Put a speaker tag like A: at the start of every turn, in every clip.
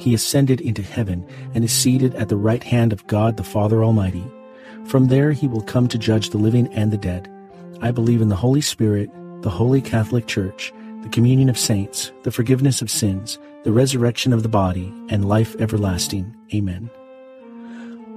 A: He ascended into heaven and is seated at the right hand of God the Father Almighty. From there he will come to judge the living and the dead. I believe in the Holy Spirit, the Holy Catholic Church, the communion of saints, the forgiveness of sins, the resurrection of the body, and life everlasting. Amen.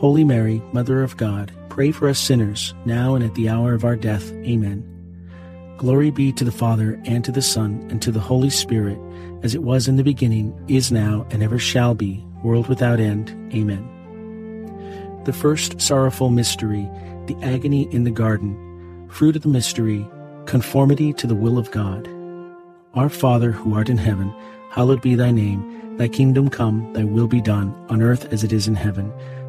A: Holy Mary, Mother of God, pray for us sinners, now and at the hour of our death. Amen. Glory be to the Father, and to the Son, and to the Holy Spirit, as it was in the beginning, is now, and ever shall be, world without end. Amen. The first sorrowful mystery, the agony in the garden. Fruit of the mystery, conformity to the will of God. Our Father, who art in heaven, hallowed be thy name. Thy kingdom come, thy will be done, on earth as it is in heaven.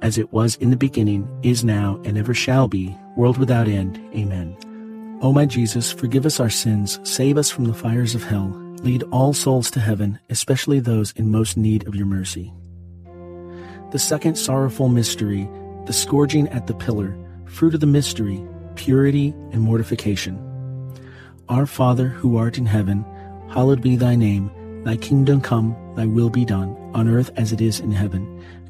A: as it was in the beginning, is now, and ever shall be, world without end. Amen. O my Jesus, forgive us our sins, save us from the fires of hell, lead all souls to heaven, especially those in most need of your mercy. The second sorrowful mystery, the scourging at the pillar, fruit of the mystery, purity and mortification. Our Father, who art in heaven, hallowed be thy name. Thy kingdom come, thy will be done, on earth as it is in heaven.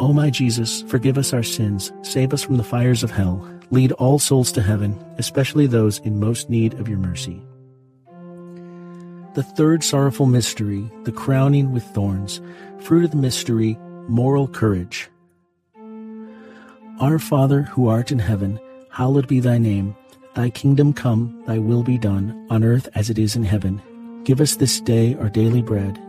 A: O my Jesus, forgive us our sins, save us from the fires of hell, lead all souls to heaven, especially those in most need of your mercy. The third sorrowful mystery, the crowning with thorns, fruit of the mystery, moral courage. Our Father, who art in heaven, hallowed be thy name. Thy kingdom come, thy will be done, on earth as it is in heaven. Give us this day our daily bread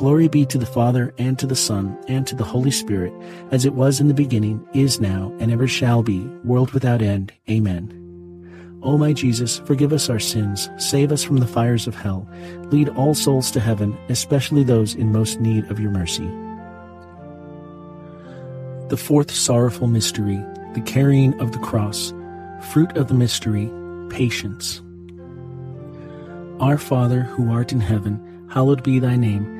A: Glory be to the Father, and to the Son, and to the Holy Spirit, as it was in the beginning, is now, and ever shall be, world without end. Amen. O my Jesus, forgive us our sins, save us from the fires of hell, lead all souls to heaven, especially those in most need of your mercy. The fourth sorrowful mystery, the carrying of the cross, fruit of the mystery, patience. Our Father, who art in heaven, hallowed be thy name.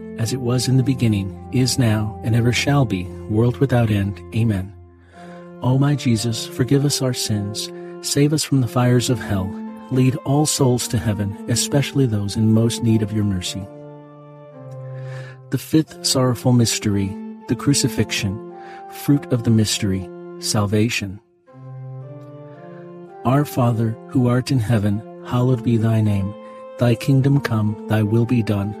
A: as it was in the beginning, is now, and ever shall be, world without end. Amen. O my Jesus, forgive us our sins, save us from the fires of hell, lead all souls to heaven, especially those in most need of your mercy. The fifth sorrowful mystery, the crucifixion, fruit of the mystery, salvation. Our Father, who art in heaven, hallowed be thy name. Thy kingdom come, thy will be done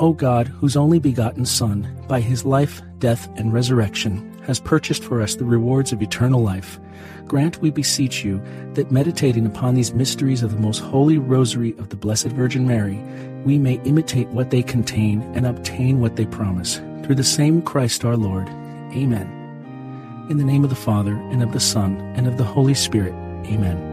A: O God, whose only begotten Son, by his life, death, and resurrection, has purchased for us the rewards of eternal life, grant, we beseech you, that meditating upon these mysteries of the most holy rosary of the Blessed Virgin Mary, we may imitate what they contain and obtain what they promise. Through the same Christ our Lord. Amen. In the name of the Father, and of the Son, and of the Holy Spirit. Amen.